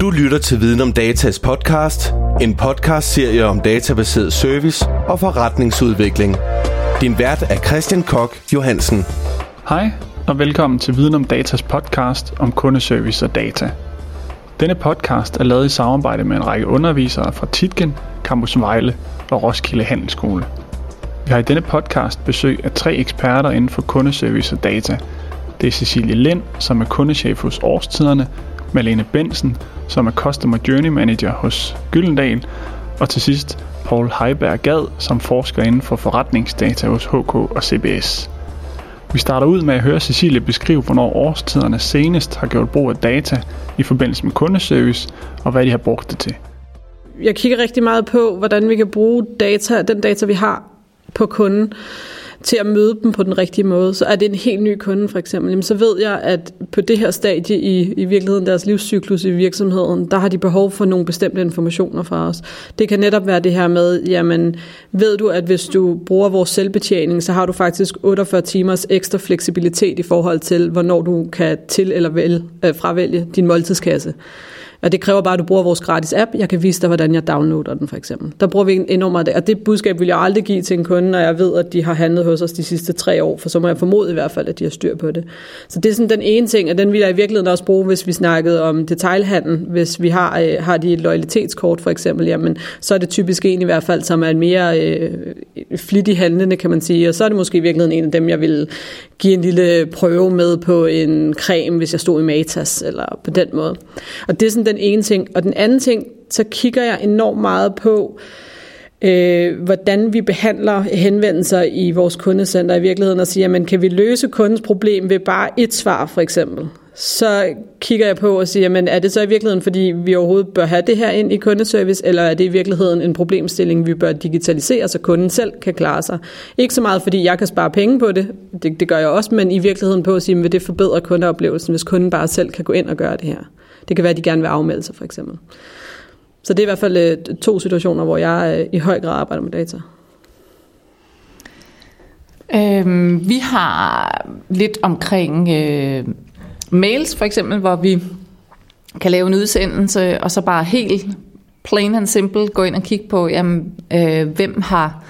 Du lytter til Viden om Datas podcast, en podcast-serie om databaseret service og forretningsudvikling. Din vært er Christian Kok Johansen. Hej og velkommen til Viden om Datas podcast om kundeservice og data. Denne podcast er lavet i samarbejde med en række undervisere fra Titgen, Campus Vejle og Roskilde Handelsskole. Vi har i denne podcast besøg af tre eksperter inden for kundeservice og data. Det er Cecilie Lind, som er kundechef hos Årstiderne, Malene Bensen, som er Customer Journey Manager hos Gyldendal, og til sidst Paul Heiberg Gad, som forsker inden for forretningsdata hos HK og CBS. Vi starter ud med at høre Cecilie beskrive, hvornår årstiderne senest har gjort brug af data i forbindelse med kundeservice, og hvad de har brugt det til. Jeg kigger rigtig meget på, hvordan vi kan bruge data, den data, vi har på kunden, til at møde dem på den rigtige måde. Så er det en helt ny kunde for eksempel, jamen, så ved jeg, at på det her stadie i, i virkeligheden deres livscyklus i virksomheden, der har de behov for nogle bestemte informationer fra os. Det kan netop være det her med, jamen ved du, at hvis du bruger vores selvbetjening, så har du faktisk 48 timers ekstra fleksibilitet i forhold til, hvornår du kan til eller vel, øh, fravælge din måltidskasse. Og det kræver bare, at du bruger vores gratis app. Jeg kan vise dig, hvordan jeg downloader den, for eksempel. Der bruger vi enormt meget det. Og det budskab vil jeg aldrig give til en kunde, når jeg ved, at de har handlet hos os de sidste tre år, for så må jeg formode i hvert fald, at de har styr på det. Så det er sådan den ene ting, og den vil jeg i virkeligheden også bruge, hvis vi snakkede om detailhandel. Hvis vi har, øh, har de et loyalitetskort, for eksempel, jamen, så er det typisk en i hvert fald, som er en mere øh, flittig handlende, kan man sige. Og så er det måske i virkeligheden en af dem, jeg vil give en lille prøve med på en creme, hvis jeg stod i Matas, eller på den måde. Og det er sådan den ene ting. Og den anden ting, så kigger jeg enormt meget på, øh, hvordan vi behandler henvendelser i vores kundecenter i virkeligheden, og siger, men kan vi løse kundens problem ved bare et svar, for eksempel? Så kigger jeg på og siger, men er det så i virkeligheden, fordi vi overhovedet bør have det her ind i kundeservice, eller er det i virkeligheden en problemstilling, vi bør digitalisere, så kunden selv kan klare sig? Ikke så meget, fordi jeg kan spare penge på det, det, det gør jeg også, men i virkeligheden på at sige, vil det forbedre kundeoplevelsen, hvis kunden bare selv kan gå ind og gøre det her? Det kan være, at de gerne vil afmelde sig, for eksempel. Så det er i hvert fald øh, to situationer, hvor jeg øh, i høj grad arbejder med data. Øhm, vi har lidt omkring øh, mails for eksempel, hvor vi kan lave en udsendelse, og så bare helt plain and simple gå ind og kigge på, jamen, øh, hvem har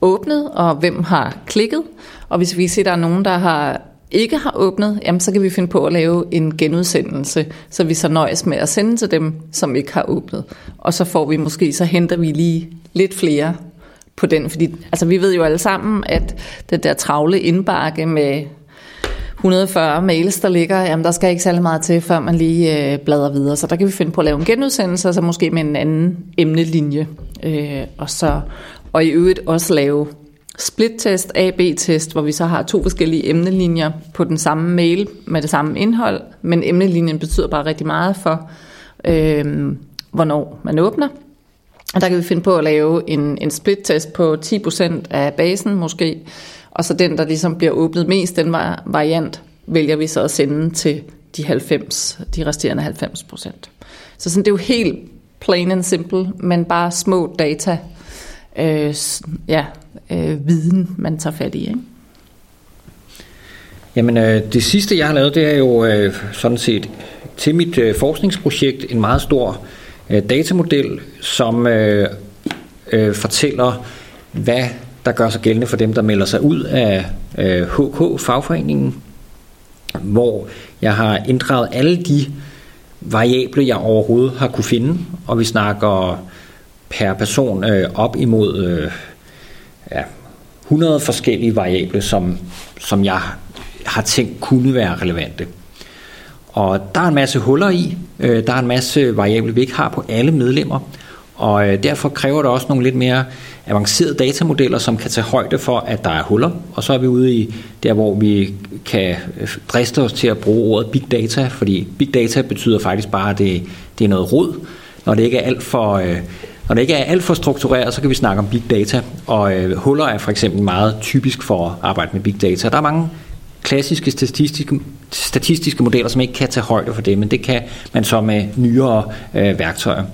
åbnet, og hvem har klikket. Og hvis vi ser, at der er nogen, der har ikke har åbnet, jamen så kan vi finde på at lave en genudsendelse, så vi så nøjes med at sende til dem, som ikke har åbnet. Og så får vi måske, så henter vi lige lidt flere på den, fordi altså, vi ved jo alle sammen, at det der travle indbakke med 140 mails, der ligger, jamen der skal ikke særlig meget til, før man lige øh, bladrer videre. Så der kan vi finde på at lave en genudsendelse, så måske med en anden emnelinje. Øh, og, så, og i øvrigt også lave split test, AB test, hvor vi så har to forskellige emnelinjer på den samme mail med det samme indhold, men emnelinjen betyder bare rigtig meget for, øh, hvornår man åbner. Og der kan vi finde på at lave en, en split-test på 10% af basen måske, og så den, der ligesom bliver åbnet mest, den variant, vælger vi så at sende til de 90, de resterende 90 procent. Så sådan, det er jo helt plain and simple, men bare små data, øh, ja, øh, viden, man tager fat i. Ikke? Jamen, øh, det sidste, jeg har lavet, det er jo øh, sådan set til mit øh, forskningsprojekt en meget stor øh, datamodel, som øh, øh, fortæller, hvad der gør sig gældende for dem, der melder sig ud af øh, HK, fagforeningen, hvor jeg har inddraget alle de variable, jeg overhovedet har kunne finde, og vi snakker per person øh, op imod øh, ja, 100 forskellige variable, som, som jeg har tænkt kunne være relevante. Og der er en masse huller i, øh, der er en masse variable, vi ikke har på alle medlemmer, og øh, derfor kræver det også nogle lidt mere avancerede datamodeller, som kan tage højde for, at der er huller. Og så er vi ude i der, hvor vi kan øh, driste os til at bruge ordet big data, fordi big data betyder faktisk bare, at det, det er noget rod. Når det ikke er alt for... Øh, når det ikke er alt for struktureret, så kan vi snakke om big data, og øh, huller er for eksempel meget typisk for at arbejde med big data. Der er mange klassiske statistiske, statistiske modeller, som ikke kan tage højde for det, men det kan man så med nyere øh, værktøjer.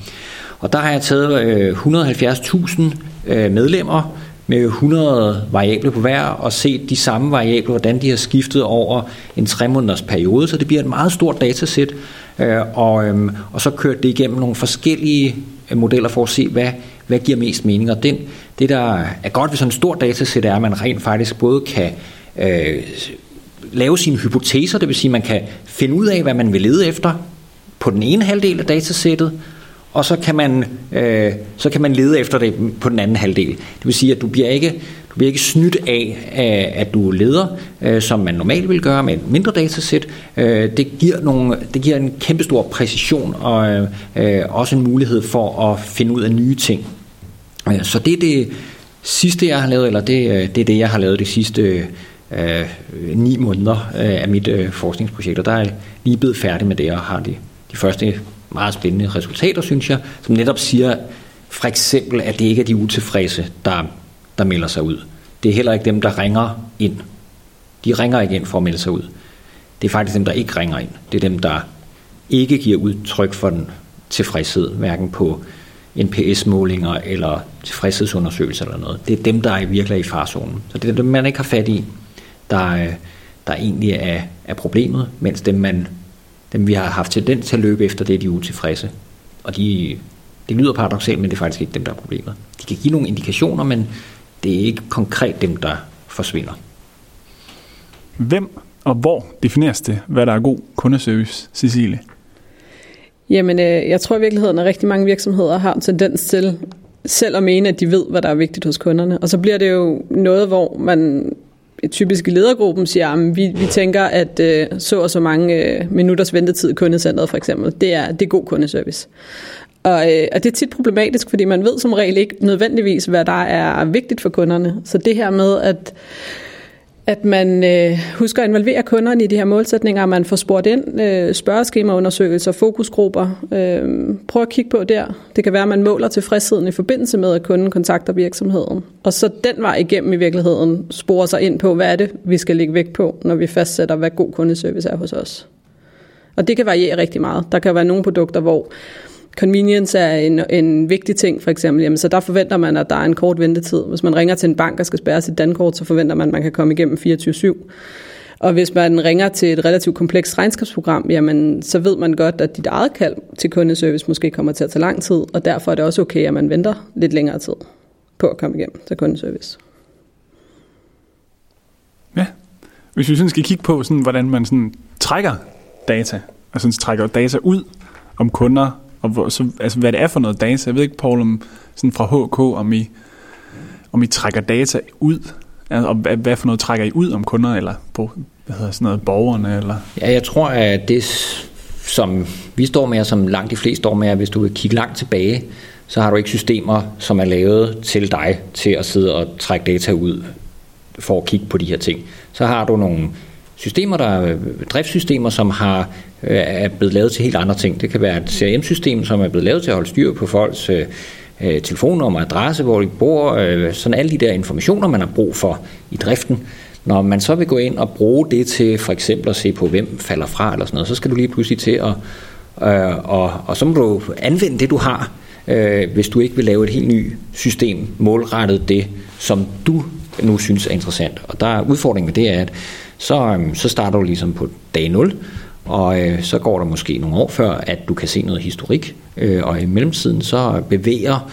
Og der har jeg taget øh, 170.000 øh, medlemmer med 100 variable på hver, og set de samme variable, hvordan de har skiftet over en tre måneders periode, så det bliver et meget stort datasæt, øh, og, øh, og så kørt det igennem nogle forskellige modeller for at se, hvad, hvad giver mest mening. Og den, det, der er godt ved sådan en stor datasæt, er, at man rent faktisk både kan øh, lave sine hypoteser, det vil sige, at man kan finde ud af, hvad man vil lede efter på den ene halvdel af datasættet, og så kan man, øh, så kan man lede efter det på den anden halvdel. Det vil sige, at du bliver ikke, du bliver ikke snydt af, at du leder, øh, som man normalt vil gøre med et mindre datasæt. Øh, det, giver nogle, det giver en kæmpestor præcision og øh, også en mulighed for at finde ud af nye ting. Så det er det sidste, jeg har lavet, eller det, det er det, jeg har lavet de sidste øh, ni måneder af mit øh, forskningsprojekt, og der er jeg lige blevet færdig med det, og har de, de første meget spændende resultater, synes jeg, som netop siger for eksempel, at det ikke er de utilfredse, der, der melder sig ud. Det er heller ikke dem, der ringer ind. De ringer ikke ind for at melde sig ud. Det er faktisk dem, der ikke ringer ind. Det er dem, der ikke giver udtryk for den tilfredshed, hverken på NPS-målinger eller tilfredshedsundersøgelser eller noget. Det er dem, der er virkelig i farzonen. Så det er dem, man ikke har fat i, der, øh, der egentlig er, er problemet, mens dem, man dem vi har haft tendens til at løbe efter, det er de utilfredse. Og de, det lyder paradoxalt, men det er faktisk ikke dem, der er problemet. De kan give nogle indikationer, men det er ikke konkret dem, der forsvinder. Hvem og hvor defineres det, hvad der er god kundeservice, Cecilie? Jamen, øh, jeg tror i virkeligheden, at rigtig mange virksomheder har en tendens til selv at mene, at de ved, hvad der er vigtigt hos kunderne. Og så bliver det jo noget, hvor man typisk i ledergruppen siger, at vi, vi tænker, at øh, så og så mange øh, minutters ventetid i kundecentret for eksempel, det er, det er god kundeservice. Og, øh, og det er tit problematisk, fordi man ved som regel ikke nødvendigvis, hvad der er vigtigt for kunderne. Så det her med, at at man øh, husker at involvere kunderne i de her målsætninger, man får spurgt ind, øh, spørgeskemaundersøgelser, fokusgrupper. Øh, prøv at kigge på der. Det kan være, at man måler tilfredsheden i forbindelse med, at kunden kontakter virksomheden. Og så den vej igennem i virkeligheden sporer sig ind på, hvad er det, vi skal lægge vægt på, når vi fastsætter, hvad god kundeservice er hos os. Og det kan variere rigtig meget. Der kan være nogle produkter, hvor convenience er en, en vigtig ting, for eksempel. Jamen, så der forventer man, at der er en kort ventetid. Hvis man ringer til en bank og skal spærre sit dankort, så forventer man, at man kan komme igennem 24-7. Og hvis man ringer til et relativt komplekst regnskabsprogram, jamen, så ved man godt, at dit eget kald til kundeservice måske kommer til at tage lang tid, og derfor er det også okay, at man venter lidt længere tid på at komme igennem til kundeservice. Ja, hvis vi sådan skal kigge på, sådan, hvordan man sådan trækker data, og sådan trækker data ud om kunder og hvor, så, altså, hvad det er for noget data. Jeg ved ikke, Paul, om, sådan fra HK, om I, om I trækker data ud, altså, og hvad, hvad for noget trækker I ud om kunder, eller på, hvad hedder sådan noget, borgerne? Eller? Ja, jeg tror, at det, som vi står med, og som langt de fleste står med, er, hvis du vil kigge langt tilbage, så har du ikke systemer, som er lavet til dig til at sidde og trække data ud for at kigge på de her ting. Så har du nogle systemer, der er øh, driftssystemer, som har øh, er blevet lavet til helt andre ting. Det kan være et CRM-system, som er blevet lavet til at holde styr på folks øh, øh telefonnummer, adresse, hvor de bor, øh, sådan alle de der informationer, man har brug for i driften. Når man så vil gå ind og bruge det til for eksempel at se på, hvem falder fra eller sådan noget, så skal du lige pludselig til at, øh, og, og så må du anvende det, du har, øh, hvis du ikke vil lave et helt nyt system målrettet det, som du nu synes er interessant. Og der er udfordringen med det er, at så, øhm, så starter du ligesom på dag 0, og øh, så går der måske nogle år før, at du kan se noget historik, øh, og i mellemtiden så bevæger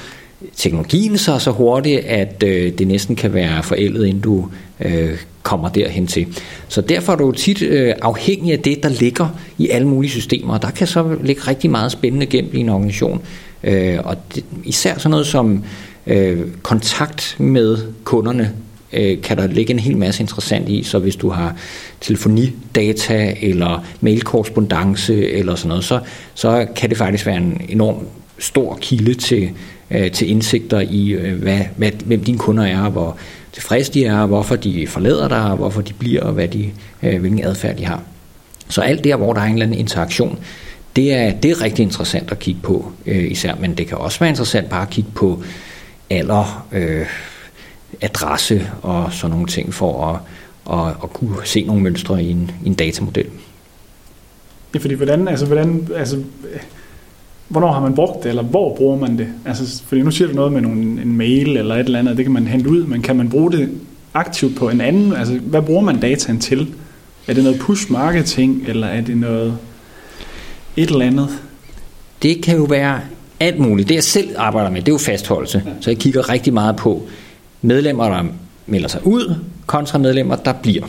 teknologien sig så hurtigt, at øh, det næsten kan være forældet, inden du øh, kommer derhen til. Så derfor er du tit øh, afhængig af det, der ligger i alle mulige systemer, og der kan så ligge rigtig meget spændende gemt i en organisation. Øh, og det, især sådan noget som øh, kontakt med kunderne, øh, kan der ligge en hel masse interessant i. Så hvis du har telefonidata eller mailkorrespondence eller sådan noget, så, så kan det faktisk være en enorm stor kilde til, øh, til indsigter i, øh, hvad, hvad, hvem dine kunder er, hvor tilfredse de er, hvorfor de forlader dig, hvorfor de bliver, og hvad de, øh, hvilken adfærd de har. Så alt der, hvor der er en eller anden interaktion, det er, det er rigtig interessant at kigge på øh, især, men det kan også være interessant bare at kigge på alder, øh, adresse og sådan nogle ting for at, at, at kunne se nogle mønstre i en, i en datamodel. Ja, fordi hvordan, altså, hvordan, altså, hvornår har man brugt det, eller hvor bruger man det? Altså, fordi nu siger du noget med nogle, en mail eller et eller andet, det kan man hente ud, men kan man bruge det aktivt på en anden? Altså, hvad bruger man dataen til? Er det noget push marketing, eller er det noget et eller andet? Det kan jo være alt muligt. Det jeg selv arbejder med, det er jo fastholdelse. Så jeg kigger rigtig meget på medlemmer, der melder sig ud, kontra medlemmer, der bliver.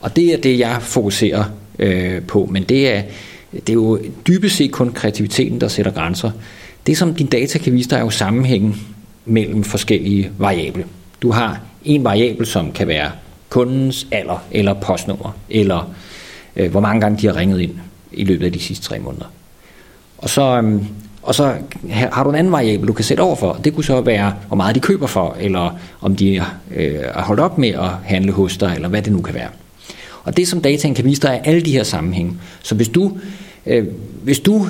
Og det er det, jeg fokuserer øh, på. Men det er, det er jo dybest set kun kreativiteten, der sætter grænser. Det, som din data kan vise dig, er jo sammenhængen mellem forskellige variable. Du har en variabel, som kan være kundens alder, eller postnummer, eller øh, hvor mange gange de har ringet ind i løbet af de sidste tre måneder. Og så, øh, og så har du en anden variabel, du kan sætte over for. Det kunne så være, hvor meget de køber for, eller om de øh, er holdt op med at handle hos dig, eller hvad det nu kan være. Og det, som dataen kan vise dig, er alle de her sammenhænge. Så hvis du, øh, hvis du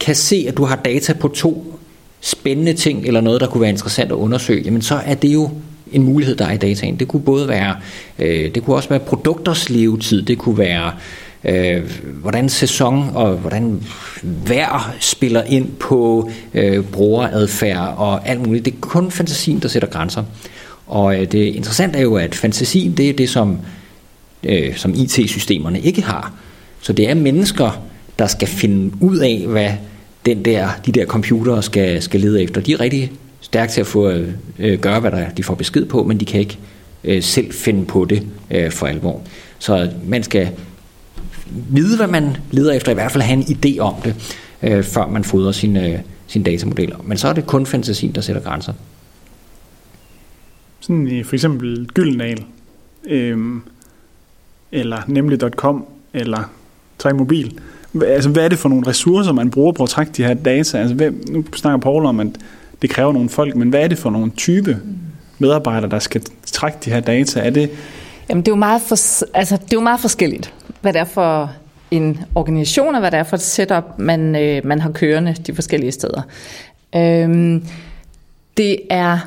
kan se, at du har data på to spændende ting, eller noget, der kunne være interessant at undersøge, jamen så er det jo en mulighed, der er i dataen. Det kunne både være, øh, det kunne også være produkters levetid, det kunne være øh, hvordan sæson og hvordan vejr spiller ind på øh, brugeradfærd og alt muligt. Det er kun fantasien, der sætter grænser. Og øh, det interessante er jo, at fantasien, det er det, som, øh, som IT-systemerne ikke har. Så det er mennesker, der skal finde ud af, hvad den der, de der computere skal, skal lede efter. De er rigtig stærke til at få øh, gøre, hvad der, de får besked på, men de kan ikke øh, selv finde på det øh, for alvor. Så man skal vide, hvad man leder efter, i hvert fald have en idé om det, øh, før man fodrer sine, øh, sine datamodeller. Men så er det kun fantasien, der sætter grænser. Sådan i for eksempel Gyldendal, øh, eller nemlig.com, eller Træk Mobil. Altså, hvad er det for nogle ressourcer, man bruger på at trække de her data? Altså, hvad, nu snakker Paul om, at det kræver nogle folk, men hvad er det for nogle type medarbejdere, der skal trække de her data? Er det Jamen, det er jo meget, for, altså, det er jo meget forskelligt, hvad det er for en organisation, og hvad det er for et setup, man, øh, man har kørende de forskellige steder. Øhm, det er,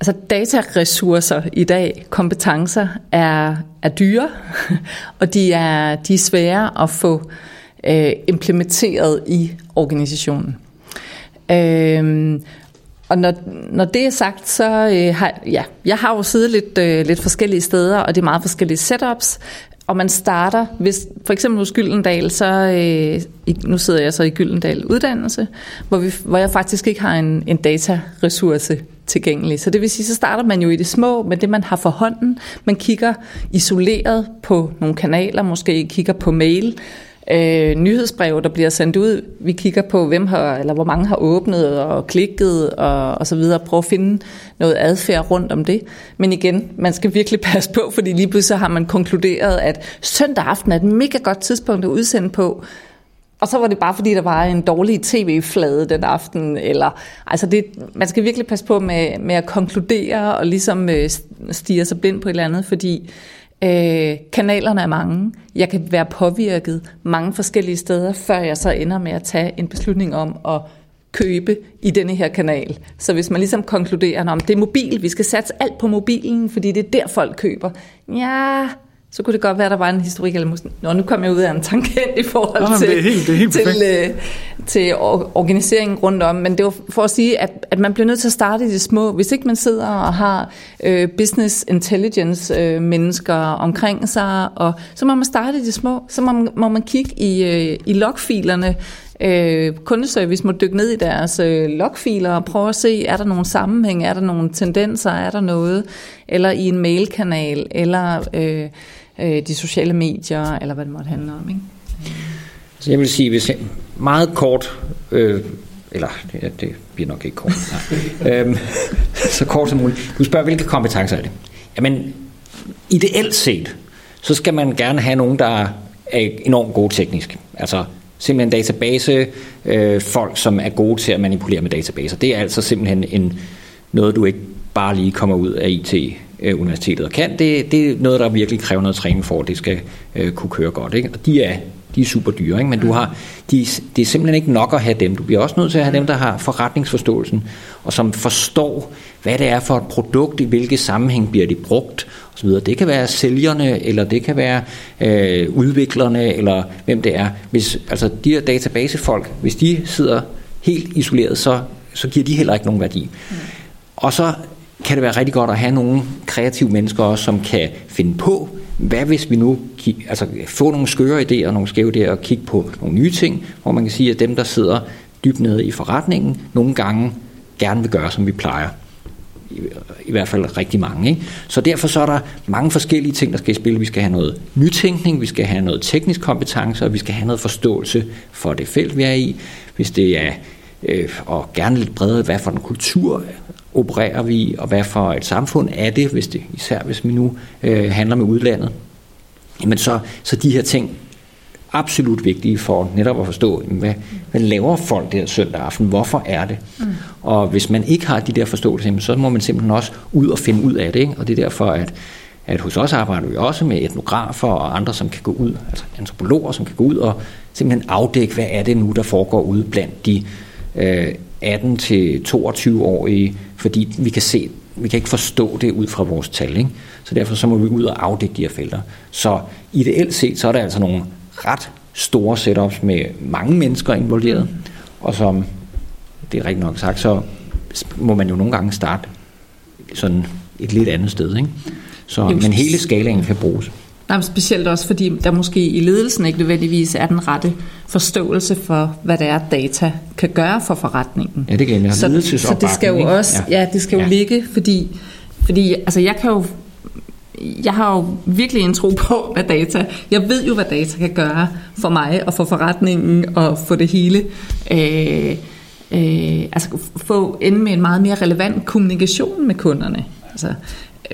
altså dataressourcer i dag, kompetencer, er, er dyre, og de er, de er svære at få øh, implementeret i organisationen. Øhm, og når, når det er sagt, så øh, har ja, jeg har jo siddet lidt, øh, lidt forskellige steder, og det er meget forskellige setups. Og man starter, hvis for eksempel hos Gyldendal, så øh, nu sidder jeg så i Gyldendal Uddannelse, hvor, vi, hvor jeg faktisk ikke har en, en dataressource tilgængelig. Så det vil sige, så starter man jo i det små med det, man har for hånden. Man kigger isoleret på nogle kanaler, måske kigger på mail, øh, nyhedsbreve, der bliver sendt ud. Vi kigger på, hvem har, eller hvor mange har åbnet og klikket og, og så videre. Prøv at finde noget adfærd rundt om det. Men igen, man skal virkelig passe på, fordi lige pludselig har man konkluderet, at søndag aften er et mega godt tidspunkt at udsende på. Og så var det bare fordi, der var en dårlig tv-flade den aften. Eller, altså det, man skal virkelig passe på med, med at konkludere og ligesom øh, stige sig blind på et eller andet, fordi Øh, kanalerne er mange. Jeg kan være påvirket mange forskellige steder, før jeg så ender med at tage en beslutning om at købe i denne her kanal. Så hvis man ligesom konkluderer, om det er mobil, vi skal satse alt på mobilen, fordi det er der folk køber. Ja, så kunne det godt være, at der var en historik, eller måske, Nå, nu kom jeg ud af en tangent i forhold Nå, til, det er helt, det er helt til, øh, til organiseringen rundt om, men det var for at sige, at, at man bliver nødt til at starte i det små. Hvis ikke man sidder og har øh, business intelligence øh, mennesker omkring sig, og så må man starte i det små. Så må man, må man kigge i, øh, i logfilerne, øh, kundeservice må dykke ned i deres øh, logfiler og prøve at se, er der nogle sammenhæng, er der nogle tendenser, er der noget, eller i en mailkanal, eller øh, øh, de sociale medier, eller hvad det måtte handle om. Ikke? Så jeg vil sige, hvis jeg, meget kort, øh, eller det, det bliver nok ikke kort, nej, øhm, så kort som muligt. Du spørger, hvilke kompetencer er det? Jamen, ideelt set, så skal man gerne have nogen, der er enormt gode teknisk. Altså simpelthen database, øh, folk, som er gode til at manipulere med databaser. Det er altså simpelthen en, noget, du ikke bare lige kommer ud af IT øh, universitetet og kan. Det, det er noget, der virkelig kræver noget træning for, at det skal øh, kunne køre godt. Ikke? Og de er, de er super dyre, ikke? men du har, de, det er simpelthen ikke nok at have dem. Du bliver også nødt til at have dem, der har forretningsforståelsen, og som forstår, hvad det er for et produkt, i hvilke sammenhæng bliver de brugt, osv. Det kan være sælgerne, eller det kan være øh, udviklerne, eller hvem det er. Hvis, altså de her databasefolk, hvis de sidder helt isoleret, så, så giver de heller ikke nogen værdi. Mm. Og så kan det være rigtig godt at have nogle kreative mennesker også, som kan finde på, hvad hvis vi nu kig, altså, få nogle skøre idéer, nogle skæve idéer og kigge på nogle nye ting, hvor man kan sige, at dem, der sidder dybt nede i forretningen, nogle gange gerne vil gøre, som vi plejer. I, i hvert fald rigtig mange. Ikke? Så derfor så er der mange forskellige ting, der skal i spil. Vi skal have noget nytænkning, vi skal have noget teknisk kompetence, og vi skal have noget forståelse for det felt, vi er i. Hvis det er øh, og gerne lidt bredere, hvad for en kultur opererer vi i, og hvad for et samfund er det, hvis det især hvis vi nu øh, handler med udlandet. Jamen så, så de her ting absolut vigtige for netop at forstå, hvad, hvad laver folk der søndag aften, hvorfor er det? Mm. Og hvis man ikke har de der forståelser, så må man simpelthen også ud og finde ud af det. Ikke? Og det er derfor, at, at hos os arbejder vi også med etnografer og andre, som kan gå ud, altså antropologer, som kan gå ud og simpelthen afdække, hvad er det nu, der foregår ude blandt de øh, 18-22-årige, fordi vi kan se, vi kan ikke forstå det ud fra vores tal. Ikke? Så derfor så må vi ud og afdække de her felter. Så ideelt set, så er der altså nogle ret store setups med mange mennesker involveret, og som, det er rigtig nok sagt, så må man jo nogle gange starte sådan et lidt andet sted. Ikke? Så, men hele skalaen kan bruges. Nej, specielt også fordi der måske i ledelsen ikke nødvendigvis er den rette forståelse for, hvad det er, data kan gøre for forretningen. Ja, det glemmer jeg. Så, så det skal jo også, ja, ja det skal jo ja. ligge, fordi, fordi altså jeg kan jo jeg har jo virkelig en tro på, hvad data, jeg ved jo, hvad data kan gøre for mig og for forretningen og for det hele. Øh, øh, altså få ende med en meget mere relevant kommunikation med kunderne. Altså,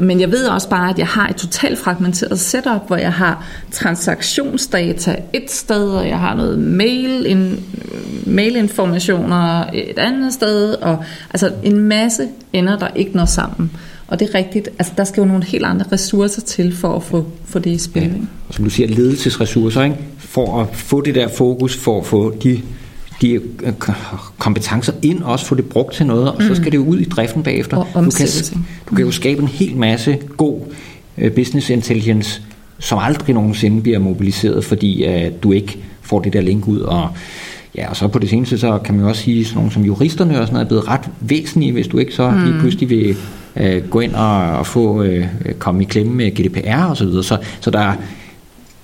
men jeg ved også bare, at jeg har et totalt fragmenteret setup, hvor jeg har transaktionsdata et sted, og jeg har noget mail, en, øh, mailinformationer et andet sted, og altså en masse ender, der ikke når sammen. Og det er rigtigt, altså der skal jo nogle helt andre ressourcer til for at få, få det i spil. Ja. Og som du siger, ledelsesressourcer, ikke? for at få det der fokus, for at få de de øh, kompetencer ind, også få det brugt til noget, og så skal det jo ud i driften bagefter. Og du kan, du kan jo skabe en hel masse god uh, business intelligence, som aldrig nogensinde bliver mobiliseret, fordi uh, du ikke får det der link ud. Og, ja, og så på det seneste, så kan man jo også sige, sådan nogle som juristerne og sådan noget, er blevet ret væsentlige, hvis du ikke så mm. lige pludselig vil uh, gå ind og, og få uh, komme i klemme med GDPR og så videre. Så, så der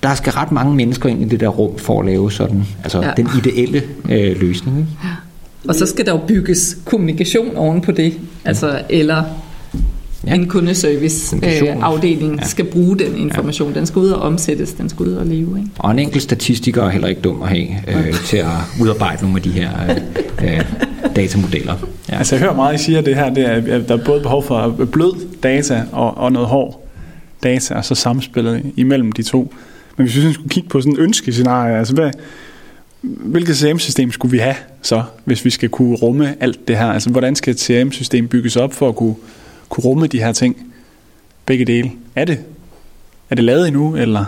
der skal ret mange mennesker ind i det der rum for at lave sådan, altså ja. den ideelle øh, løsning. Ikke? Ja. Og så skal der jo bygges kommunikation oven på det, altså eller ja. en kundeservice øh, afdeling ja. skal bruge den information. Ja. Den skal ud og omsættes, den skal ud og leve. Ikke? Og en enkelt statistiker er heller ikke dum at have øh, til at udarbejde nogle af de her øh, øh, datamodeller. Ja. Altså jeg hører meget, I siger det her, det er, at der er både behov for blød data og, og noget hård data, og så samspillet imellem de to. Men hvis vi skulle kigge på sådan et ønskescenarie, altså hvad, hvilket CRM-system skulle vi have så, hvis vi skal kunne rumme alt det her? Altså hvordan skal et CRM-system bygges op for at kunne, kunne rumme de her ting? Begge dele. Er det, er det lavet endnu, eller?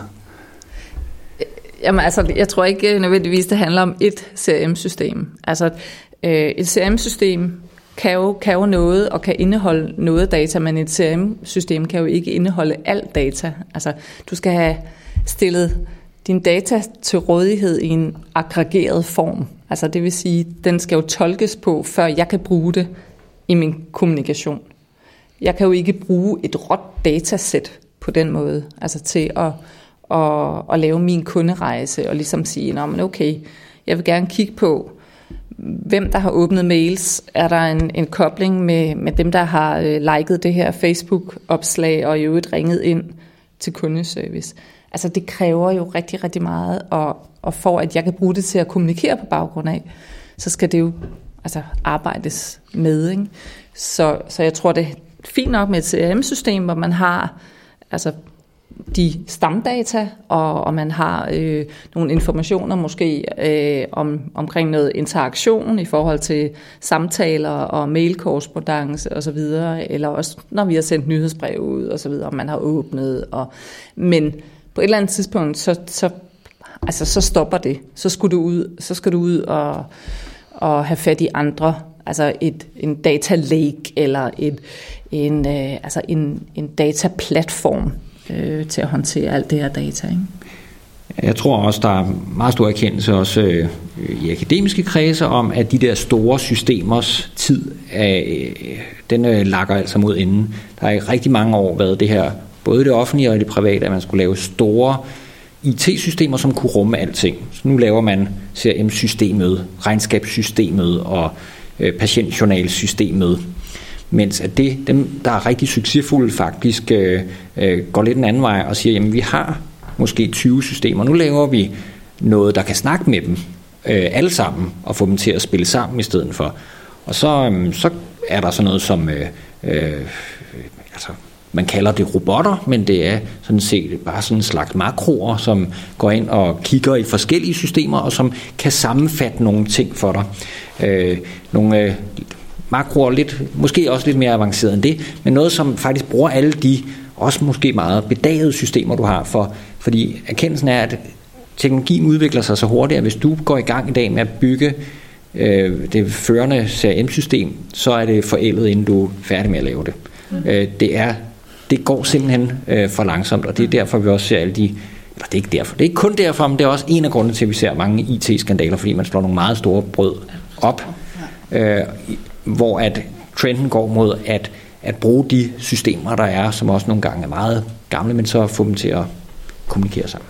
Jamen altså, jeg tror ikke nødvendigvis, det handler om et CRM-system. Altså, øh, et CRM-system kan jo, kan jo noget og kan indeholde noget data, men et CRM-system kan jo ikke indeholde alt data. Altså, du skal have stillet din data til rådighed i en aggregeret form. Altså det vil sige, den skal jo tolkes på, før jeg kan bruge det i min kommunikation. Jeg kan jo ikke bruge et råt datasæt på den måde, altså til at, at, at lave min kunderejse og ligesom sige, Nå, men okay, jeg vil gerne kigge på, hvem der har åbnet mails, er der en, en kobling med, med dem, der har øh, liket det her Facebook-opslag og i øvrigt ringet ind til kundeservice altså det kræver jo rigtig, rigtig meget, og, og for at jeg kan bruge det til at kommunikere på baggrund af, så skal det jo altså arbejdes med. Ikke? Så, så jeg tror, det er fint nok med et CRM-system, hvor man har altså de stamdata, og, og man har øh, nogle informationer måske øh, om, omkring noget interaktion i forhold til samtaler og mailkorrespondence osv., eller også når vi har sendt nyhedsbrev ud osv., om man har åbnet. Og, men på et eller andet tidspunkt, så, så, altså, så stopper det. Så skulle du ud, så skal du ud og, og have fat i andre. Altså et, en data lake eller et, en, øh, altså en, en dataplatform øh, til at håndtere alt det her data. Ikke? jeg tror også, der er meget stor erkendelse også øh, i akademiske kredse om, at de der store systemers tid, øh, den øh, lakker altså mod enden. Der har i rigtig mange år været det her, både det offentlige og det private, at man skulle lave store IT-systemer, som kunne rumme alting. Så nu laver man CRM-systemet, regnskabssystemet og øh, patientjournalsystemet. Mens at det, dem, der er rigtig succesfulde, faktisk øh, øh, går lidt en anden vej og siger, jamen vi har måske 20 systemer. Nu laver vi noget, der kan snakke med dem øh, alle sammen, og få dem til at spille sammen i stedet for. Og så, øh, så er der sådan noget som, øh, øh, altså, man kalder det robotter, men det er sådan set bare sådan en slags makroer, som går ind og kigger i forskellige systemer, og som kan sammenfatte nogle ting for dig. Øh, nogle øh, makroer, lidt, måske også lidt mere avanceret end det, men noget, som faktisk bruger alle de også måske meget bedagede systemer, du har for, fordi erkendelsen er, at teknologien udvikler sig så hurtigt, at hvis du går i gang i dag med at bygge øh, det førende CRM-system, så er det forældet, inden du er færdig med at lave det. Mm. Øh, det, er, det går simpelthen øh, for langsomt, og det er derfor, vi også ser alle de eller det er ikke derfor. Det er ikke kun derfor, men det er også en af grundene til, at vi ser mange IT-skandaler, fordi man slår nogle meget store brød op, øh, hvor at trenden går mod at at bruge de systemer, der er, som også nogle gange er meget gamle, men så få dem til at kommunikere sammen.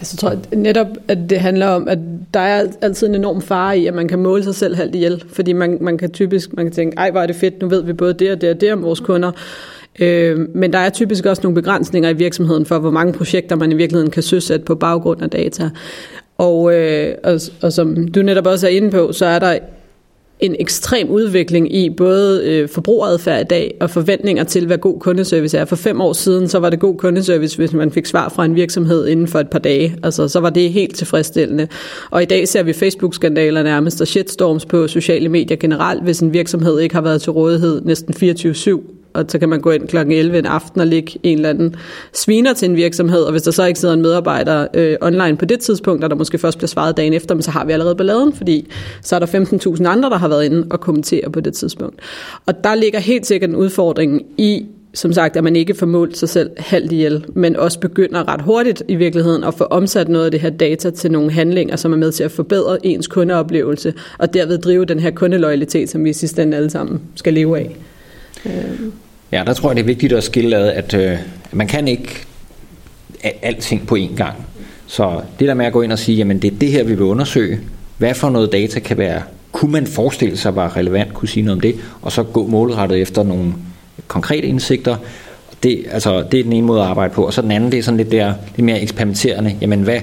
Jeg så tror at netop, at det handler om, at der er altid en enorm fare i, at man kan måle sig selv halvt ihjel. Fordi man, man kan typisk man kan tænke, ej hvor er det fedt, nu ved vi både det og det og det om vores kunder. Øh, men der er typisk også nogle begrænsninger i virksomheden for, hvor mange projekter man i virkeligheden kan søsætte på baggrund af data. Og, øh, og, og som du netop også er inde på, så er der en ekstrem udvikling i både øh, forbrugeradfærd i dag og forventninger til, hvad god kundeservice er. For fem år siden, så var det god kundeservice, hvis man fik svar fra en virksomhed inden for et par dage. Altså, så var det helt tilfredsstillende. Og i dag ser vi Facebook-skandaler nærmest og shitstorms på sociale medier generelt, hvis en virksomhed ikke har været til rådighed næsten 24-7 og så kan man gå ind kl. 11 en aften og ligge en eller anden sviner til en virksomhed, og hvis der så ikke sidder en medarbejder øh, online på det tidspunkt, og der måske først bliver svaret dagen efter, men så har vi allerede balladen, fordi så er der 15.000 andre, der har været inde og kommentere på det tidspunkt. Og der ligger helt sikkert en udfordring i som sagt, at man ikke får målt sig selv halvt ihjel, men også begynder ret hurtigt i virkeligheden at få omsat noget af det her data til nogle handlinger, som er med til at forbedre ens kundeoplevelse, og derved drive den her kundeloyalitet, som vi i sidste ende alle sammen skal leve af. Øh. Ja, der tror jeg, det er vigtigt at skille ad, at øh, man kan ikke alting på én gang. Så det der med at gå ind og sige, jamen det er det her, vi vil undersøge. Hvad for noget data kan være, kunne man forestille sig var relevant, kunne sige noget om det, og så gå målrettet efter nogle konkrete indsigter. Det, altså, det er den ene måde at arbejde på, og så den anden, det er sådan lidt, der, lidt mere eksperimenterende. Jamen, hvad,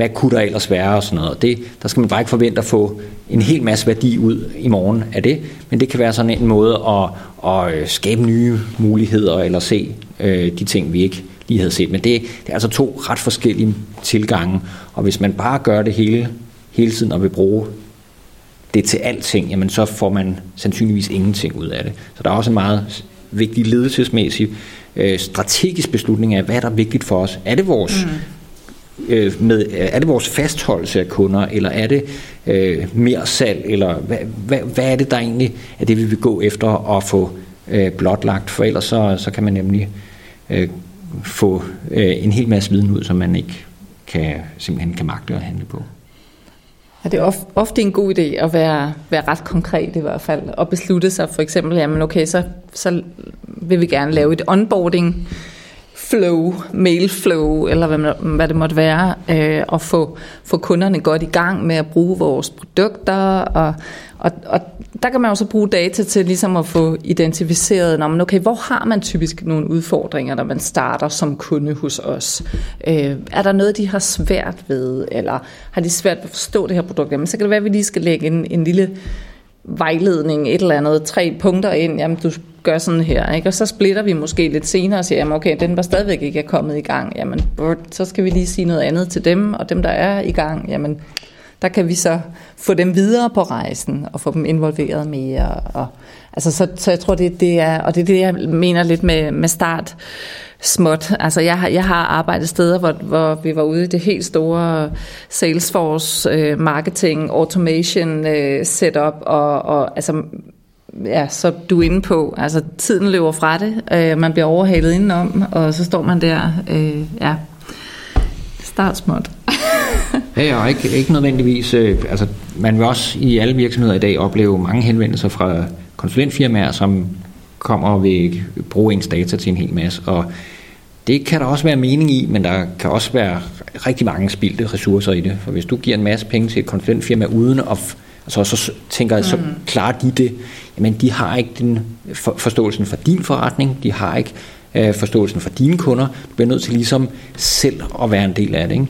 hvad kunne der ellers være og sådan noget. Og det, der skal man bare ikke forvente at få en hel masse værdi ud i morgen af det, men det kan være sådan en måde at, at øh, skabe nye muligheder eller se øh, de ting, vi ikke lige havde set. Men det, det er altså to ret forskellige tilgange, og hvis man bare gør det hele, hele tiden og vil bruge det til alting, jamen så får man sandsynligvis ingenting ud af det. Så der er også en meget vigtig ledelsesmæssig øh, strategisk beslutning af, hvad er der vigtigt for os? Er det vores mm øh, med, øh, er det vores fastholdelse af kunder, eller er det øh, mere salg, eller hvad, hvad, hvad er det, der egentlig er det, vi vil gå efter at få øh, blotlagt, for ellers så, så kan man nemlig øh, få øh, en hel masse viden ud, som man ikke kan, simpelthen kan magte at handle på. Ja, det er ofte en god idé at være, være ret konkret i hvert fald, og beslutte sig for eksempel, jamen okay, så, så vil vi gerne lave et onboarding flow, mail flow, eller hvad, hvad det måtte være, øh, og få, få kunderne godt i gang med at bruge vores produkter, og, og, og der kan man jo så bruge data til ligesom at få identificeret, når okay, hvor har man typisk nogle udfordringer, når man starter som kunde hos os? Øh, er der noget, de har svært ved, eller har de svært ved at forstå det her produkt? Jamen, så kan det være, at vi lige skal lægge en, en lille vejledning, et eller andet, tre punkter ind, jamen du gør sådan her, ikke? og så splitter vi måske lidt senere og siger, jamen okay, den var stadigvæk ikke er kommet i gang, jamen så skal vi lige sige noget andet til dem, og dem der er i gang, jamen der kan vi så få dem videre på rejsen og få dem involveret mere. Og, altså, så, så jeg tror, det, det er, og det er det, jeg mener lidt med, med start småt. Altså jeg har, jeg har arbejdet steder, hvor, hvor vi var ude i det helt store Salesforce øh, marketing, automation øh, setup, og, og altså ja, så du er inde på, altså tiden løber fra det, øh, man bliver overhalet indenom, og så står man der, øh, ja, Start småt. ja, og ikke, ikke nødvendigvis, øh, altså man vil også i alle virksomheder i dag opleve mange henvendelser fra konsulentfirmaer, som kommer og vil bruge ens data til en hel masse, og det kan der også være mening i, men der kan også være rigtig mange spildte ressourcer i det. For hvis du giver en masse penge til et konsulentfirma uden at Altså, så tænker jeg, så mm. klarer de det. Jamen, de har ikke den for, forståelsen for din forretning, de har ikke øh, forståelsen for dine kunder. Du bliver nødt til ligesom selv at være en del af det. Ikke?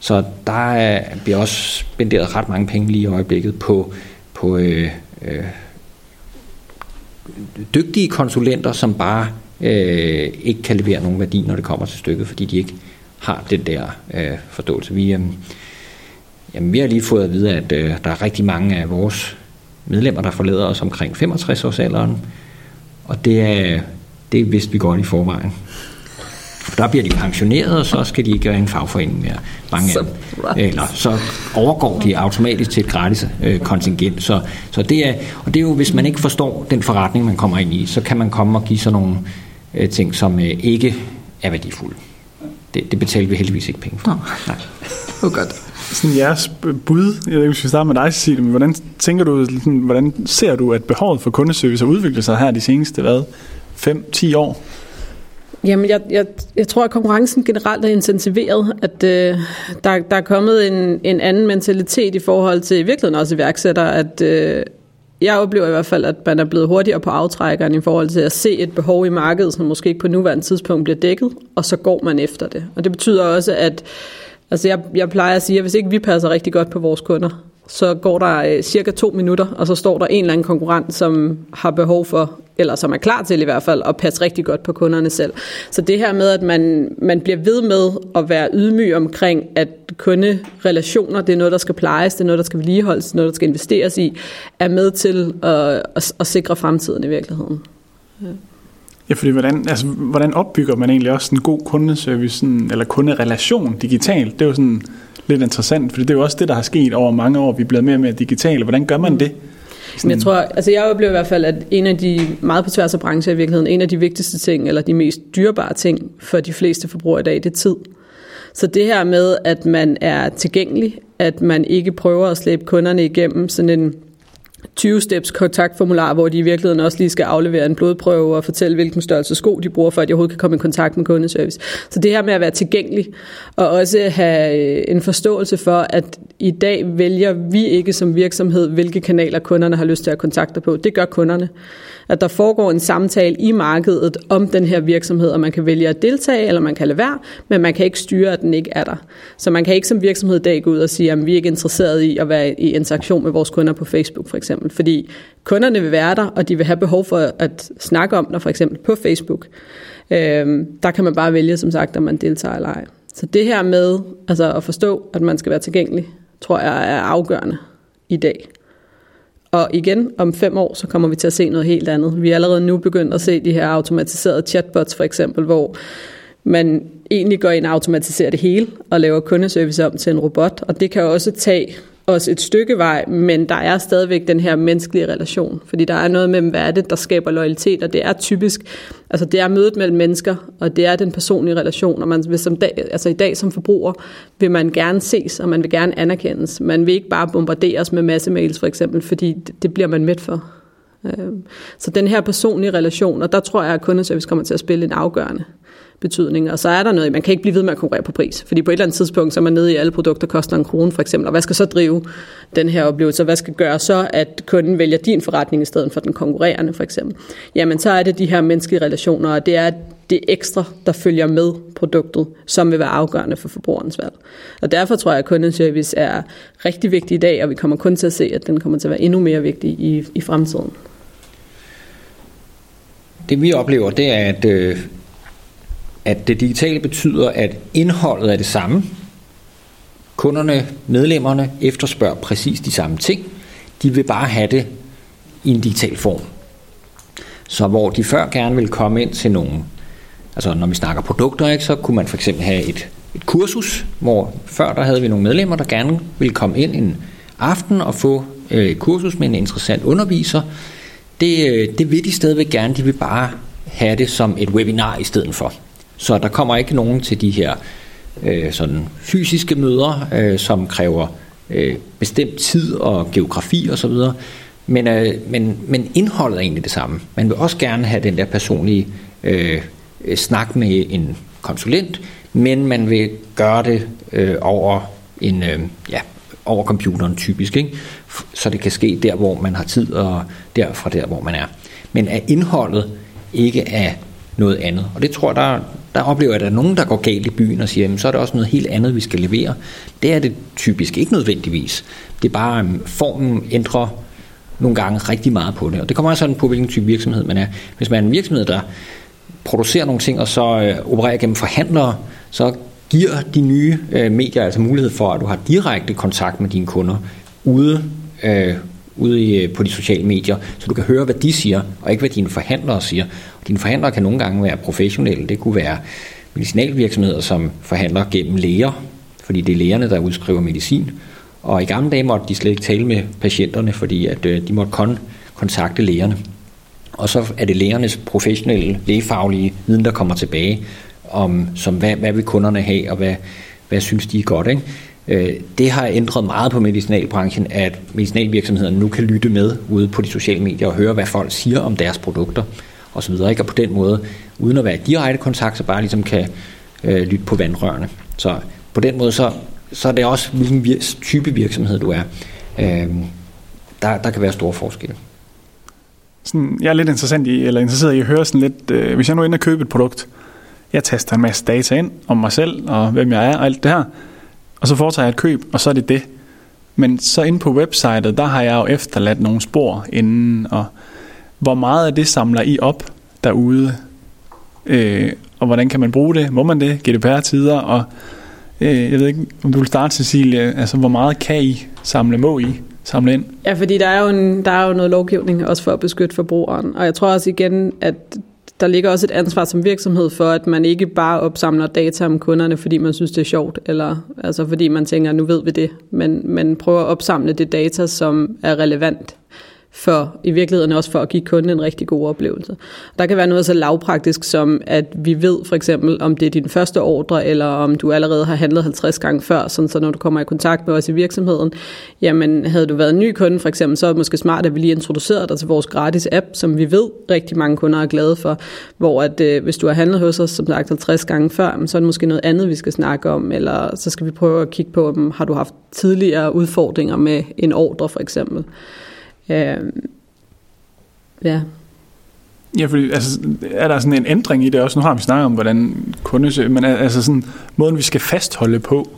Så der er, bliver også spenderet ret mange penge lige i øjeblikket på, på øh, øh, dygtige konsulenter, som bare øh, ikke kan levere nogen værdi, når det kommer til stykket, fordi de ikke har den der øh, forståelse. Vi, øh, jamen, vi har lige fået at vide, at øh, der er rigtig mange af vores medlemmer, der forlader os omkring 65 års alderen, og det er, det vidste vi godt i forvejen. For der bliver de pensioneret, og så skal de ikke gøre en fagforening mere. Mange af dem. Eller så overgår de automatisk til et gratis øh, kontingent. Så, så det er, og det er jo, hvis man ikke forstår den forretning, man kommer ind i, så kan man komme og give sådan nogle øh, ting, som øh, ikke er værdifulde. Det, det betaler vi heldigvis ikke penge for. Nå. Nej. Er godt. Sådan jeres bud, jeg ved ikke, hvis vi starter med dig, Cecilie, men hvordan tænker du, sådan, hvordan ser du, at behovet for kundeservice har udviklet sig her de seneste, hvad, 5-10 år? Jamen, jeg, jeg, jeg tror, at konkurrencen generelt er intensiveret, at øh, der, der er kommet en, en anden mentalitet i forhold til i virkeligheden også iværksættere, at øh, jeg oplever i hvert fald, at man er blevet hurtigere på aftrækkeren i forhold til at se et behov i markedet, som måske ikke på nuværende tidspunkt bliver dækket, og så går man efter det. Og det betyder også, at altså jeg, jeg plejer at sige, at hvis ikke vi passer rigtig godt på vores kunder, så går der øh, cirka to minutter, og så står der en eller anden konkurrent, som har behov for, eller som er klar til i hvert fald, at passe rigtig godt på kunderne selv. Så det her med, at man, man bliver ved med at være ydmyg omkring, at kunderelationer, det er noget, der skal plejes, det er noget, der skal vedligeholdes, det er noget, der skal investeres i, er med til at, at, at sikre fremtiden i virkeligheden. Ja. Ja, fordi hvordan, altså, hvordan opbygger man egentlig også en god kundeservice, sådan, eller kunderelation digitalt? Det er jo sådan lidt interessant, for det er jo også det, der har sket over mange år. Vi er blevet mere og mere digitale. Hvordan gør man mm. det? Sådan... Jeg tror, altså jeg oplever i hvert fald, at en af de, meget på tværs af brancher i virkeligheden, en af de vigtigste ting, eller de mest dyrebare ting for de fleste forbrugere i dag, det er tid. Så det her med, at man er tilgængelig, at man ikke prøver at slæbe kunderne igennem sådan en 20-steps kontaktformular, hvor de i virkeligheden også lige skal aflevere en blodprøve og fortælle, hvilken størrelse sko de bruger, for at de overhovedet kan komme i kontakt med kundeservice. Så det her med at være tilgængelig, og også have øh, en forståelse for, at i dag vælger vi ikke som virksomhed, hvilke kanaler kunderne har lyst til at kontakte på. Det gør kunderne at der foregår en samtale i markedet om den her virksomhed, og man kan vælge at deltage, eller man kan lade være, men man kan ikke styre, at den ikke er der. Så man kan ikke som virksomhed i dag gå ud og sige, at vi er ikke interesseret i at være i interaktion med vores kunder på Facebook for eksempel, fordi kunderne vil være der, og de vil have behov for at snakke om det for eksempel på Facebook. Øhm, der kan man bare vælge, som sagt, om man deltager eller ej. Så det her med altså at forstå, at man skal være tilgængelig, tror jeg er afgørende i dag. Og igen, om fem år, så kommer vi til at se noget helt andet. Vi er allerede nu begyndt at se de her automatiserede chatbots for eksempel, hvor man egentlig går ind og automatiserer det hele og laver kundeservice om til en robot. Og det kan også tage os et stykke vej, men der er stadigvæk den her menneskelige relation, fordi der er noget med, hvad er det, der skaber loyalitet, og det er typisk, altså det er mødet mellem mennesker, og det er den personlige relation, og man vil som dag, altså i dag som forbruger, vil man gerne ses, og man vil gerne anerkendes. Man vil ikke bare bombarderes med masse mails for eksempel, fordi det bliver man med for. Øhm, så den her personlige relation, og der tror jeg, at kundeservice kommer til at spille en afgørende betydning. Og så er der noget, man kan ikke blive ved med at konkurrere på pris, fordi på et eller andet tidspunkt, så er man nede i alle produkter, koster en krone for eksempel, og hvad skal så drive den her oplevelse, hvad skal gøre så, at kunden vælger din forretning i stedet for den konkurrerende for eksempel. Jamen så er det de her menneskelige relationer, og det er det ekstra, der følger med produktet, som vil være afgørende for forbrugerens valg. Og derfor tror jeg, at kundeservice er rigtig vigtig i dag, og vi kommer kun til at se, at den kommer til at være endnu mere vigtig i, i fremtiden. Det vi oplever, det er, at øh, at det digitale betyder, at indholdet er det samme. Kunderne, medlemmerne efterspørger præcis de samme ting. De vil bare have det i en digital form. Så hvor de før gerne ville komme ind til nogen, altså når vi snakker produkter, ikke, så kunne man for eksempel have et, et kursus, hvor før der havde vi nogle medlemmer, der gerne ville komme ind en aften og få øh, et kursus med en interessant underviser. Det, øh, det vil de stadigvæk gerne, de vil bare have det som et webinar i stedet for. Så der kommer ikke nogen til de her øh, sådan fysiske møder, øh, som kræver øh, bestemt tid og geografi osv., men, øh, men, men indholdet er egentlig det samme. Man vil også gerne have den der personlige øh, snak med en konsulent, men man vil gøre det øh, over en øh, ja, over computeren typisk, ikke? så det kan ske der, hvor man har tid, og derfra der, hvor man er. Men er indholdet ikke af noget andet. Og det tror jeg, der, der oplever jeg, at der er nogen, der går galt i byen og siger, jamen, så er det også noget helt andet, vi skal levere. Det er det typisk ikke nødvendigvis. Det er bare, um, formen ændrer nogle gange rigtig meget på det. Og det kommer også sådan på, hvilken type virksomhed man er. Hvis man er en virksomhed, der producerer nogle ting, og så øh, opererer gennem forhandlere, så giver de nye øh, medier altså mulighed for, at du har direkte kontakt med dine kunder ude, øh, ude i, øh, på de sociale medier, så du kan høre, hvad de siger, og ikke hvad dine forhandlere siger. Og dine forhandlere kan nogle gange være professionelle. Det kunne være medicinalvirksomheder, som forhandler gennem læger, fordi det er lægerne, der udskriver medicin. Og i gamle dage måtte de slet ikke tale med patienterne, fordi at, øh, de måtte kun kontakte lægerne. Og så er det lægernes professionelle, lægefaglige viden, der kommer tilbage, om som hvad, hvad vil kunderne have, og hvad, hvad synes de er godt. Ikke? Øh, det har ændret meget på medicinalbranchen, at medicinalvirksomhederne nu kan lytte med ude på de sociale medier og høre, hvad folk siger om deres produkter osv. Ikke? Og på den måde, uden at være i direkte kontakt, så bare ligesom kan øh, lytte på vandrørene. Så på den måde, så, så er det også, hvilken type virksomhed du er. Øh, der, der kan være store forskelle. Sådan, jeg er lidt interessant i, eller interesseret i at høre sådan lidt, øh, hvis jeg nu er inde og købe et produkt, jeg taster en masse data ind om mig selv og hvem jeg er og alt det her, og så foretager jeg et køb, og så er det det. Men så inde på websitet, der har jeg jo efterladt nogle spor inden, og hvor meget af det samler I op derude, øh, og hvordan kan man bruge det? Må man det? GDPR-tider, og øh, jeg ved ikke, om du vil starte, Cecilie, altså hvor meget kan I samle, må I samle ind? Ja, fordi der er, jo en, der er jo noget lovgivning også for at beskytte forbrugeren, og jeg tror også igen, at der ligger også et ansvar som virksomhed for, at man ikke bare opsamler data om kunderne, fordi man synes, det er sjovt, eller altså fordi man tænker, nu ved vi det, men, man prøver at opsamle det data, som er relevant for i virkeligheden også for at give kunden en rigtig god oplevelse. Der kan være noget så lavpraktisk som, at vi ved for eksempel, om det er din første ordre, eller om du allerede har handlet 50 gange før, sådan så når du kommer i kontakt med os i virksomheden, jamen havde du været en ny kunde for eksempel, så er det måske smart, at vi lige introducerer dig til vores gratis app, som vi ved rigtig mange kunder er glade for, hvor at øh, hvis du har handlet hos os, som sagt 50 gange før, så er det måske noget andet, vi skal snakke om, eller så skal vi prøve at kigge på, om har du haft tidligere udfordringer med en ordre for eksempel. Øh, ja. Ja, fordi altså, er der sådan en ændring i det også? Nu har vi snakket om, hvordan kundesøg, men altså sådan, måden vi skal fastholde på,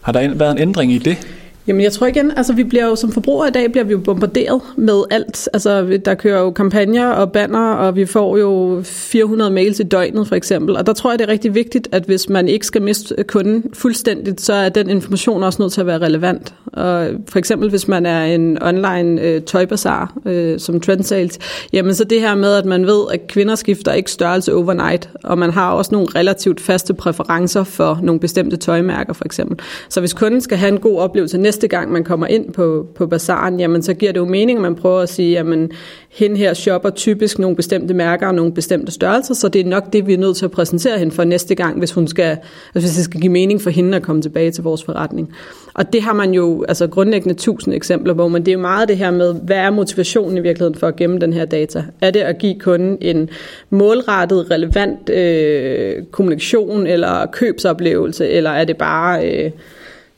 har der været en ændring i det? Jamen jeg tror igen, altså vi bliver jo som forbrugere i dag, bliver vi jo bombarderet med alt. Altså der kører jo kampagner og banner, og vi får jo 400 mails i døgnet for eksempel. Og der tror jeg, det er rigtig vigtigt, at hvis man ikke skal miste kunden fuldstændigt, så er den information også nødt til at være relevant. Og for eksempel hvis man er en online øh, tøjbazar øh, som trendsales, jamen så det her med, at man ved, at kvinder skifter ikke størrelse overnight, og man har også nogle relativt faste præferencer for nogle bestemte tøjmærker for eksempel. Så hvis kunden skal have en god oplevelse næste gang, man kommer ind på, på bazaren, jamen så giver det jo mening, at man prøver at sige, jamen hende her shopper typisk nogle bestemte mærker og nogle bestemte størrelser, så det er nok det, vi er nødt til at præsentere hende for næste gang, hvis, hun skal, altså hvis det skal give mening for hende at komme tilbage til vores forretning. Og det har man jo altså grundlæggende tusind eksempler på, men det er jo meget det her med, hvad er motivationen i virkeligheden for at gemme den her data? Er det at give kunden en målrettet, relevant øh, kommunikation eller købsoplevelse, eller er det bare... Øh,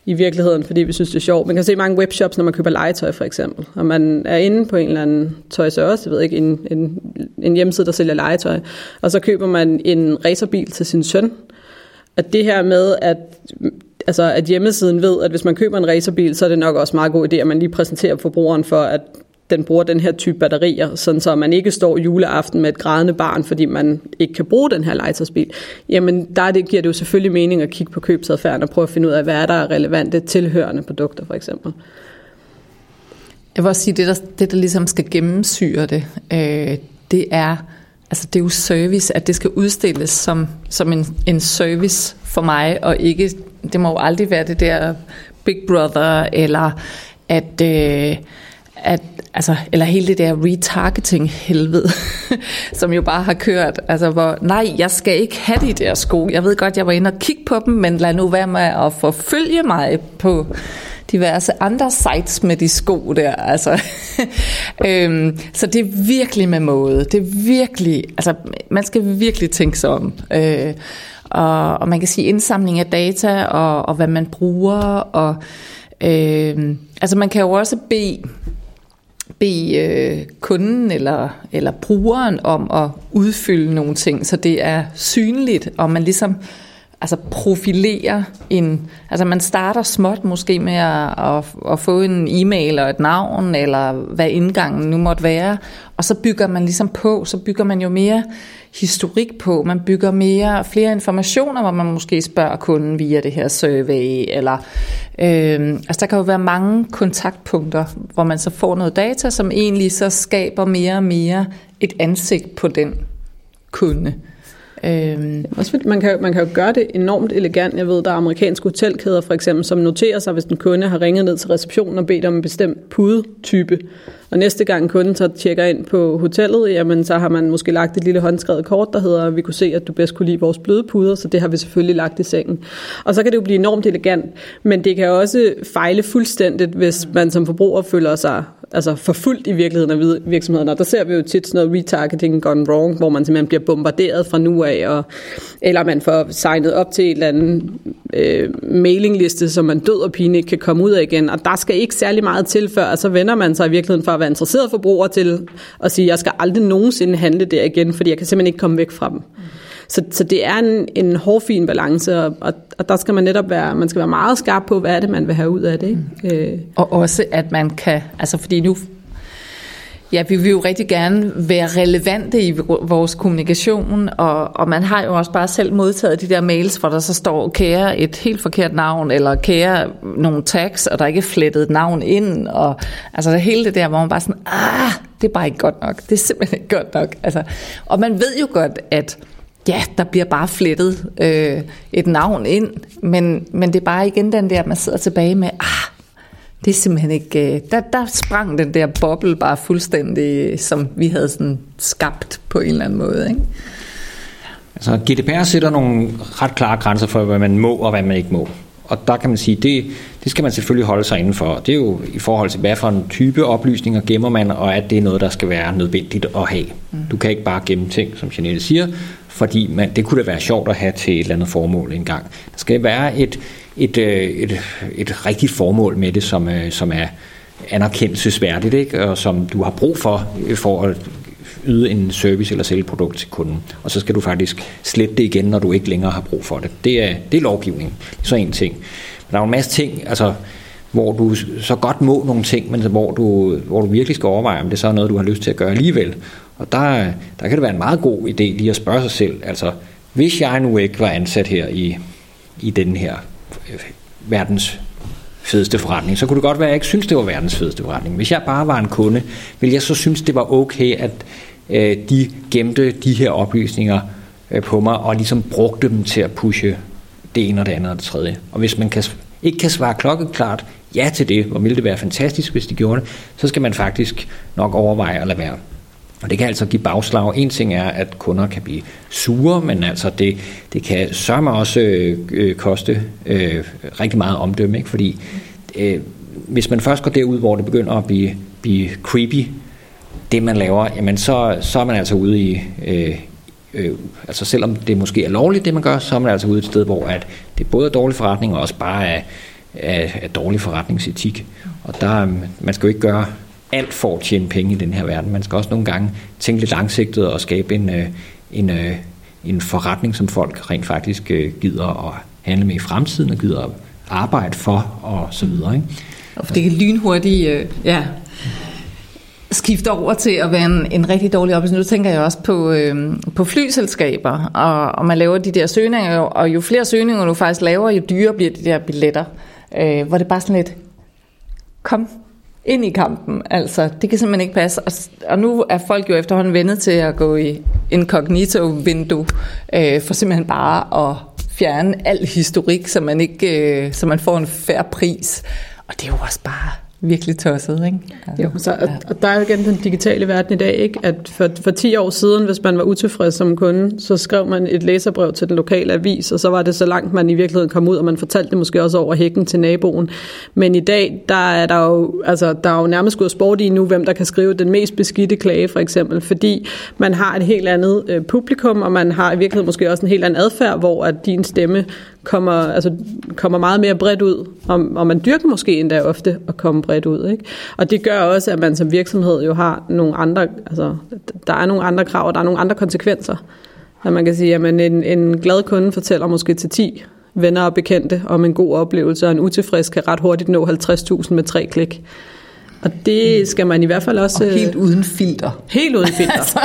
i virkeligheden, fordi vi synes, det er sjovt. Man kan se mange webshops, når man køber legetøj for eksempel, og man er inde på en eller anden tøj, så også, jeg ved ikke, en, en, en hjemmeside, der sælger legetøj, og så køber man en racerbil til sin søn. At det her med, at altså at hjemmesiden ved, at hvis man køber en racerbil, så er det nok også meget god idé, at man lige præsenterer forbrugeren for, at den bruger den her type batterier, sådan så man ikke står juleaften med et grædende barn, fordi man ikke kan bruge den her legetøjsbil, jamen der det, giver det jo selvfølgelig mening at kigge på købsadfærden og prøve at finde ud af, hvad er der relevante tilhørende produkter for eksempel. Jeg vil også sige, det der, det der ligesom skal gennemsyre det, øh, det er, altså det er jo service, at det skal udstilles som, som en, en service for mig, og ikke, det må jo aldrig være det der Big Brother, eller at, øh, at, altså, eller hele det der retargeting helvede, som jo bare har kørt, altså hvor, nej, jeg skal ikke have de der sko. Jeg ved godt, jeg var inde og kigge på dem, men lad nu være med at forfølge mig på diverse andre sites med de sko der. Altså. øhm, så det er virkelig med måde. Det er virkelig, altså man skal virkelig tænke sig om. Øh, og, og man kan sige indsamling af data og, og hvad man bruger. Og, øh, altså man kan jo også bede bede øh, kunden eller, eller brugeren om at udfylde nogle ting, så det er synligt, og man ligesom altså profilere en... Altså man starter småt måske med at, at, at få en e-mail og et navn, eller hvad indgangen nu måtte være, og så bygger man ligesom på, så bygger man jo mere historik på, man bygger mere flere informationer, hvor man måske spørger kunden via det her survey, eller øh, altså der kan jo være mange kontaktpunkter, hvor man så får noget data, som egentlig så skaber mere og mere et ansigt på den kunde. Øhm. Også, man, kan, man kan jo gøre det enormt elegant. Jeg ved, der er amerikanske hotelkæder for eksempel, som noterer sig, hvis en kunde har ringet ned til receptionen og bedt om en bestemt pudetype. Og næste gang kunden så tjekker ind på hotellet, jamen så har man måske lagt et lille håndskrevet kort, der hedder, vi kunne se, at du bedst kunne lide vores bløde puder, så det har vi selvfølgelig lagt i sengen. Og så kan det jo blive enormt elegant, men det kan også fejle fuldstændigt, hvis man som forbruger føler sig altså forfulgt i virkeligheden af virksomheden. Og der ser vi jo tit sådan noget retargeting gone wrong, hvor man simpelthen bliver bombarderet fra nu af, og, eller man får signet op til en eller anden øh, mailingliste, som man død og pine ikke kan komme ud af igen. Og der skal ikke særlig meget til, før så vender man sig i virkeligheden fra at være interesseret forbruger til at sige, jeg skal aldrig nogensinde handle der igen, fordi jeg kan simpelthen ikke komme væk fra dem. Så, så det er en, en hårfin balance, og, og, og der skal man netop være, man skal være meget skarp på, hvad er det, man vil have ud af det. Ikke? Mm. Øh. Og også, at man kan, altså fordi nu Ja, vi vil jo rigtig gerne være relevante i vores kommunikation, og, og man har jo også bare selv modtaget de der mails, hvor der så står, kære et helt forkert navn, eller kære nogle tags, og der er ikke flettet navn ind, og altså det hele det der, hvor man bare sådan, ah, det er bare ikke godt nok, det er simpelthen ikke godt nok. Altså, og man ved jo godt, at ja, der bliver bare flettet øh, et navn ind, men, men det er bare igen den der, man sidder tilbage med, ah, det er simpelthen ikke... Øh, der, der sprang den der boble bare fuldstændig, som vi havde sådan skabt på en eller anden måde. Ikke? Altså GDPR sætter nogle ret klare grænser for, hvad man må og hvad man ikke må. Og der kan man sige, det, det skal man selvfølgelig holde sig indenfor. Det er jo i forhold til, hvad for en type oplysninger gemmer man, og at det er noget, der skal være nødvendigt at have. Mm. Du kan ikke bare gemme ting, som Janelle siger, fordi man, det kunne da være sjovt at have til et eller andet formål engang. Der skal være et, et, øh, et, et rigtigt formål med det, som, øh, som er anerkendelsesværdigt, ikke? og som du har brug for, øh, for at yde en service eller sælge et produkt til kunden. Og så skal du faktisk slette det igen, når du ikke længere har brug for det. Det er, det er lovgivning. Det er så en ting. Men der er en masse ting, altså, hvor du så godt må nogle ting, men hvor du, hvor du virkelig skal overveje, om det så er noget, du har lyst til at gøre alligevel. Og der, der kan det være en meget god idé lige at spørge sig selv, altså, hvis jeg nu ikke var ansat her i, i den her øh, verdens fedeste forretning, så kunne det godt være, at jeg ikke synes, det var verdens fedeste forretning. Hvis jeg bare var en kunde, ville jeg så synes, det var okay, at øh, de gemte de her oplysninger øh, på mig, og ligesom brugte dem til at pushe det ene og det andet og det tredje. Og hvis man kan, ikke kan svare klokkeklart ja til det, hvor ville det være fantastisk, hvis de gjorde det, så skal man faktisk nok overveje at lade være. Og det kan altså give bagslag. En ting er, at kunder kan blive sure, men altså det, det kan sørme også øh, øh, koste øh, rigtig meget omdømme, ikke? fordi øh, hvis man først går derud, hvor det begynder at blive, blive creepy, det man laver, jamen så, så er man altså ude i, øh, øh, altså selvom det måske er lovligt, det man gør, så er man altså ude et sted, hvor at det både er dårlig forretning, og også bare er, er, er dårlig forretningsetik. Og der, øh, man skal jo ikke gøre alt for at tjene penge i den her verden. Man skal også nogle gange tænke lidt langsigtet og skabe en, øh, en, øh, en forretning, som folk rent faktisk øh, gider at handle med i fremtiden og gider at arbejde for og så videre. Ikke? Og for det kan lynhurtigt ja, skifte over til at være en, en rigtig dårlig oplevelse. Nu tænker jeg også på, øh, på flyselskaber, og, og man laver de der søgninger, og jo flere søgninger du faktisk laver, jo dyrere bliver de der billetter. Øh, hvor det bare sådan lidt, kom, ind i kampen. Altså, det kan simpelthen ikke passe. Og, og nu er folk jo efterhånden vendet til at gå i incognito-vindue, øh, for simpelthen bare at fjerne al historik, så man, ikke, øh, så man får en færre pris. Og det er jo også bare virkelig tosset, ikke? Altså, jo, så, og, og der er jo igen den digitale verden i dag, ikke? at for, for 10 år siden, hvis man var utilfreds som kunde, så skrev man et læserbrev til den lokale avis, og så var det så langt, man i virkeligheden kom ud, og man fortalte det måske også over hækken til naboen. Men i dag, der er der jo, altså, der er jo nærmest gået sport i nu, hvem der kan skrive den mest beskidte klage, for eksempel, fordi man har et helt andet øh, publikum, og man har i virkeligheden måske også en helt anden adfærd, hvor at din stemme kommer, altså, kommer meget mere bredt ud, og, og man dyrker måske endda ofte at komme bredt ud. Ikke? Og det gør også, at man som virksomhed jo har nogle andre, altså, der er nogle andre krav, og der er nogle andre konsekvenser. At man kan sige, at en, en glad kunde fortæller måske til 10 venner og bekendte om en god oplevelse, og en utilfreds kan ret hurtigt nå 50.000 med tre klik. Og det skal man i hvert fald også... Og helt uden filter. Helt uden filter. altså,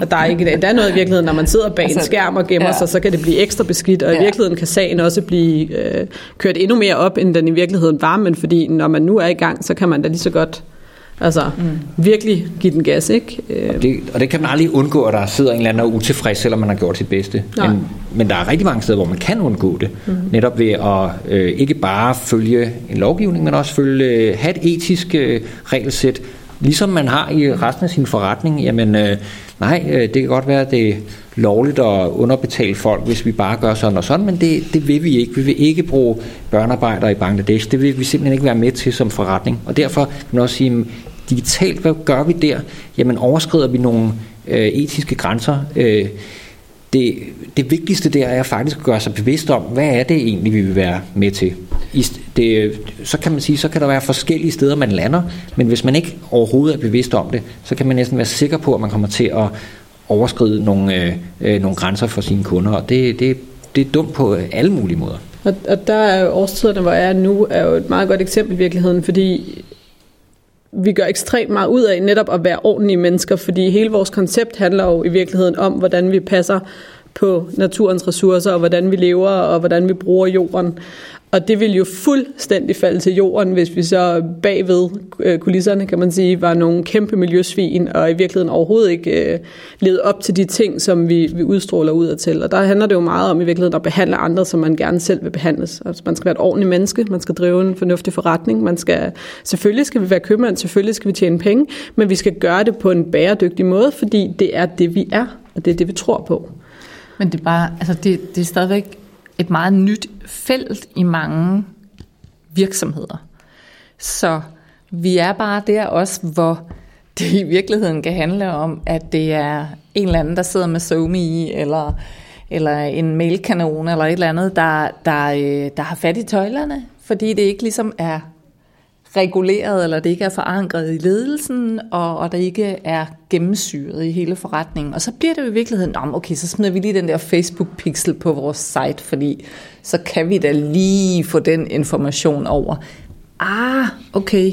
og der er, ikke, der er noget i virkeligheden, når man sidder bag altså, en skærm og gemmer ja. sig, så kan det blive ekstra beskidt, og ja. i virkeligheden kan sagen også blive øh, kørt endnu mere op, end den i virkeligheden var, men fordi når man nu er i gang, så kan man da lige så godt Altså mm. virkelig give den gas, ikke? Og det, og det kan man aldrig undgå, at der sidder en eller anden og utilfreds, selvom man har gjort sit bedste. Men, men der er rigtig mange steder, hvor man kan undgå det. Mm. Netop ved at øh, ikke bare følge en lovgivning, men også følge, øh, have et etisk øh, regelsæt, ligesom man har i resten af sin forretning. Jamen, øh, nej, øh, det kan godt være, at det er lovligt at underbetale folk, hvis vi bare gør sådan og sådan, men det, det vil vi ikke. Vi vil ikke bruge børnearbejdere i Bangladesh. Det vil vi simpelthen ikke være med til som forretning. Og derfor kan man også sige, digitalt, hvad gør vi der? Jamen overskrider vi nogle øh, etiske grænser? Øh, det, det vigtigste der er faktisk at gøre sig bevidst om, hvad er det egentlig, vi vil være med til. I, det, så kan man sige, så kan der være forskellige steder, man lander, men hvis man ikke overhovedet er bevidst om det, så kan man næsten være sikker på, at man kommer til at overskride nogle, øh, øh nogle grænser for sine kunder, og det, det, det er dumt på øh, alle mulige måder. Og, og der er jo årstiderne, hvor jeg er nu, er jo et meget godt eksempel i virkeligheden, fordi vi gør ekstremt meget ud af netop at være ordentlige mennesker, fordi hele vores koncept handler jo i virkeligheden om, hvordan vi passer på naturens ressourcer, og hvordan vi lever, og hvordan vi bruger jorden. Og det ville jo fuldstændig falde til jorden, hvis vi så bagved øh, kulisserne, kan man sige, var nogle kæmpe miljøsvin, og i virkeligheden overhovedet ikke øh, levede op til de ting, som vi, vi udstråler ud af til. Og der handler det jo meget om i virkeligheden at behandle andre, som man gerne selv vil behandles. Altså, man skal være et ordentligt menneske, man skal drive en fornuftig forretning, man skal, selvfølgelig skal vi være købmand, selvfølgelig skal vi tjene penge, men vi skal gøre det på en bæredygtig måde, fordi det er det, vi er, og det er det, vi tror på. Men det er bare, altså det, det er stadigvæk et meget nyt felt i mange virksomheder. Så vi er bare der også, hvor det i virkeligheden kan handle om, at det er en eller anden, der sidder med SoMe eller, eller en mailkanon eller et eller andet, der, der, øh, der har fat i tøjlerne, fordi det ikke ligesom er reguleret, eller det ikke er forankret i ledelsen, og, og der ikke er gennemsyret i hele forretningen. Og så bliver det jo i virkeligheden, okay, så smider vi lige den der Facebook-pixel på vores site, fordi så kan vi da lige få den information over. Ah, okay,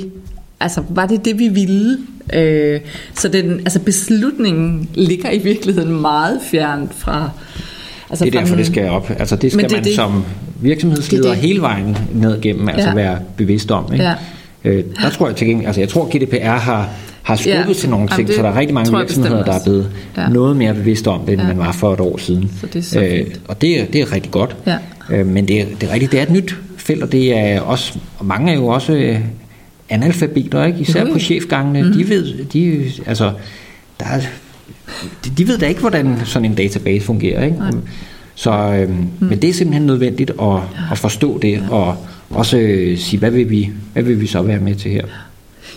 altså var det det, vi ville? Øh, så den, altså beslutningen ligger i virkeligheden meget fjernt fra... Altså det er derfor, det skal op. Altså det skal det, man det, som virksomhedsleder det, det. hele vejen ned gennem, altså ja. være bevidst om. Ikke? Ja. Øh, der tror jeg til gengæld, altså jeg tror GDPR har, har skubbet ja. til nogle ting, Jamen, for der er rigtig mange virksomheder, der er blevet ja. noget mere bevidst om det, end ja. man var for et år siden. Så det er øh, og det, er, det er rigtig godt. Ja. Øh, men det er, det er rigtigt, det er et nyt felt, og det er også, og mange er jo også øh, analfabeter, ikke? især mm. på chefgangene. Mm. De ved, de, altså, der er, de, de ved da ikke, hvordan sådan en database fungerer. Ikke? Så, øh, mm. Men det er simpelthen nødvendigt at, at forstå det, ja. og også øh, sige, hvad vil, vi, hvad vil vi så være med til her?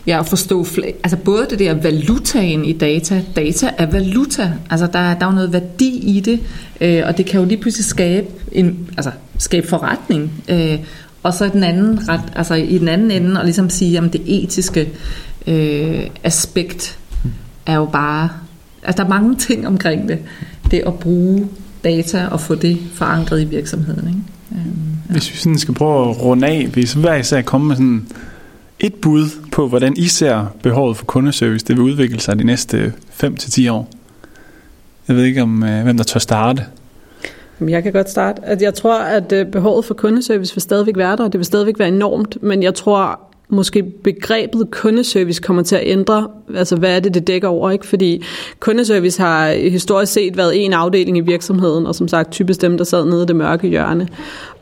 Ja, at forstå, altså både det der valutaen i data, data er valuta, altså der, der er jo noget værdi i det, øh, og det kan jo lige pludselig skabe, en, altså skabe forretning, øh, og så den anden ret, altså i den anden ende, og ligesom sige, at det etiske øh, aspekt er jo bare, altså der er mange ting omkring det, det at bruge data og få det forankret i virksomheden, ikke? Ja. Hvis vi sådan skal prøve at runde af, hvis hver især komme med sådan et bud på, hvordan I ser behovet for kundeservice, det vil udvikle sig de næste 5-10 år. Jeg ved ikke, om øh, hvem der tør starte. Jeg kan godt starte. At jeg tror, at øh, behovet for kundeservice vil stadigvæk være der, og det vil stadigvæk være enormt, men jeg tror, måske begrebet kundeservice kommer til at ændre, altså hvad er det, det dækker over, ikke? Fordi kundeservice har historisk set været en afdeling i virksomheden, og som sagt typisk dem, der sad nede i det mørke hjørne.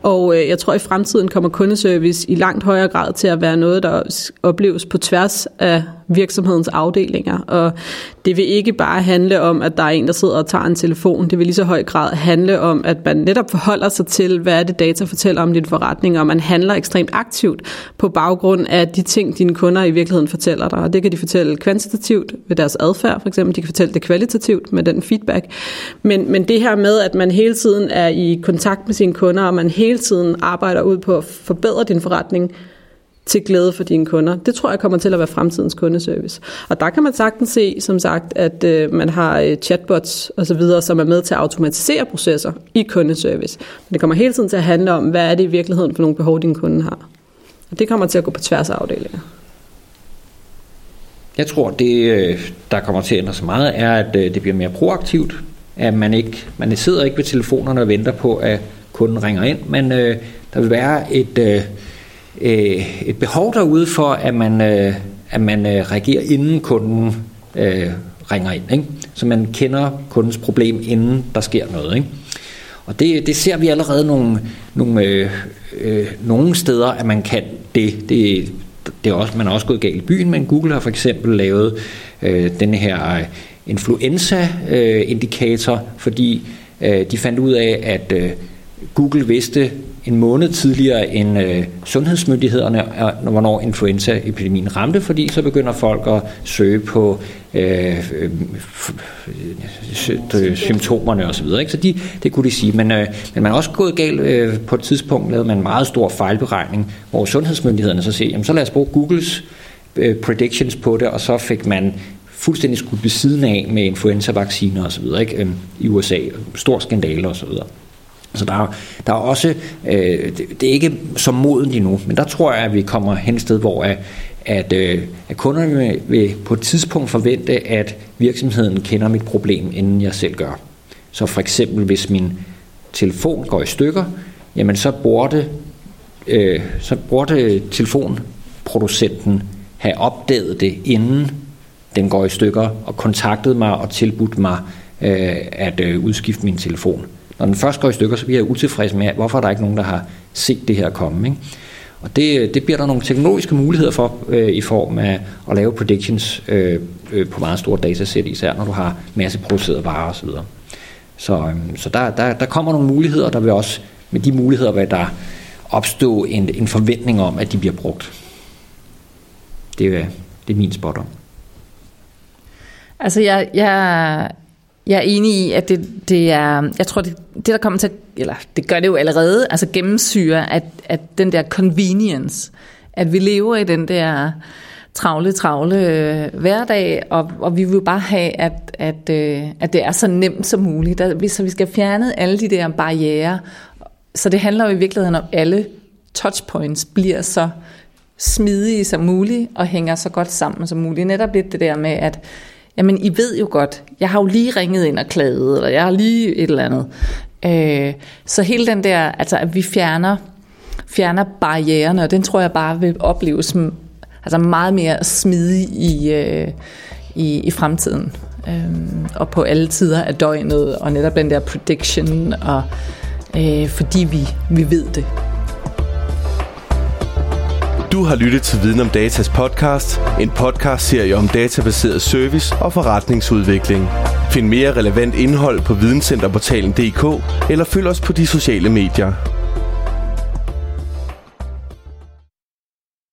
Og øh, jeg tror, at i fremtiden kommer kundeservice i langt højere grad til at være noget, der opleves på tværs af virksomhedens afdelinger. Og det vil ikke bare handle om, at der er en, der sidder og tager en telefon. Det vil lige så høj grad handle om, at man netop forholder sig til, hvad er det data fortæller om din forretning, og man handler ekstremt aktivt på baggrund af de ting, dine kunder i virkeligheden fortæller dig. Og det kan de fortælle kvantitativt ved deres adfærd, for eksempel. De kan fortælle det kvalitativt med den feedback. Men, men det her med, at man hele tiden er i kontakt med sine kunder, og man hele tiden arbejder ud på at forbedre din forretning, til glæde for dine kunder. Det tror jeg kommer til at være fremtidens kundeservice. Og der kan man sagtens se, som sagt, at øh, man har øh, chatbots osv., som er med til at automatisere processer i kundeservice. Men det kommer hele tiden til at handle om, hvad er det i virkeligheden for nogle behov, din kunde har. Og det kommer til at gå på tværs af afdelinger. Jeg tror, det øh, der kommer til at ændre sig meget, er, at øh, det bliver mere proaktivt. At man ikke man sidder ikke ved telefonerne og venter på, at kunden ringer ind, men øh, der vil være et, øh, øh, et behov derude for, at man, øh, at man øh, reagerer inden kunden øh, ringer ind. Ikke? Så man kender kundens problem, inden der sker noget. Ikke? Og det, det ser vi allerede nogle, nogle, øh, øh, nogle steder, at man kan det. det det er også, man er også gået galt i byen, men Google har for eksempel lavet øh, den her influenza-indikator, øh, øh fordi øh, de fandt ud af, at øh, Google vidste en måned tidligere end øh, sundhedsmyndighederne, øh, hvornår influenzaepidemien ramte, fordi så begynder folk at søge på øh, øh, symptomerne osv. Så, så de, det kunne de sige. Men, øh, men man er også gået galt øh, på et tidspunkt, lavede man en meget stor fejlberegning, hvor sundhedsmyndighederne så siger, jamen så lad os bruge Googles øh, predictions på det, og så fik man fuldstændig skudt ved siden af med influenza-vacciner osv. Ikke? Øh, i USA. Stor skandale osv. Så så der, der er også, øh, det, det er ikke så modent endnu, men der tror jeg, at vi kommer hen et sted, hvor at, at, øh, at kunderne vil på et tidspunkt forvente, at virksomheden kender mit problem, inden jeg selv gør. Så for eksempel, hvis min telefon går i stykker, jamen så burde, øh, så burde telefonproducenten have opdaget det, inden den går i stykker, og kontaktet mig og tilbudt mig øh, at øh, udskifte min telefon. Når den først går i stykker, så bliver jeg utilfreds med, hvorfor er der ikke nogen, der har set det her komme. Ikke? Og det, det bliver der nogle teknologiske muligheder for øh, i form af at lave predictions øh, øh, på meget store datasæt, især når du har masse produceret varer osv. Så, øh, så der, der, der kommer nogle muligheder, der vil også med de muligheder vil der opstå en, en forventning om, at de bliver brugt. Det er, det er min spot om. Altså jeg, jeg jeg er enig i, at det, det er, jeg tror, det, det der kommer til, eller det gør det jo allerede, altså gennemsyre, at, at den der convenience, at vi lever i den der travle, travle øh, hverdag, og, og vi vil jo bare have, at, at, øh, at det er så nemt som muligt. Der, så vi skal fjerne alle de der barriere. Så det handler jo i virkeligheden om, at alle touchpoints bliver så smidige som muligt, og hænger så godt sammen som muligt. Netop lidt det der med, at jamen I ved jo godt, jeg har jo lige ringet ind og klaget, eller jeg har lige et eller andet. Øh, så hele den der, altså at vi fjerner, fjerner barriererne, og den tror jeg bare vil opleves altså meget mere smidig i, øh, i, i fremtiden. Øh, og på alle tider af døgnet, og netop den der prediction, og øh, fordi vi, vi ved det. Du har lyttet til Viden om Datas podcast, en podcast-serie om databaseret service og forretningsudvikling. Find mere relevant indhold på videncenterportalen.dk eller følg os på de sociale medier.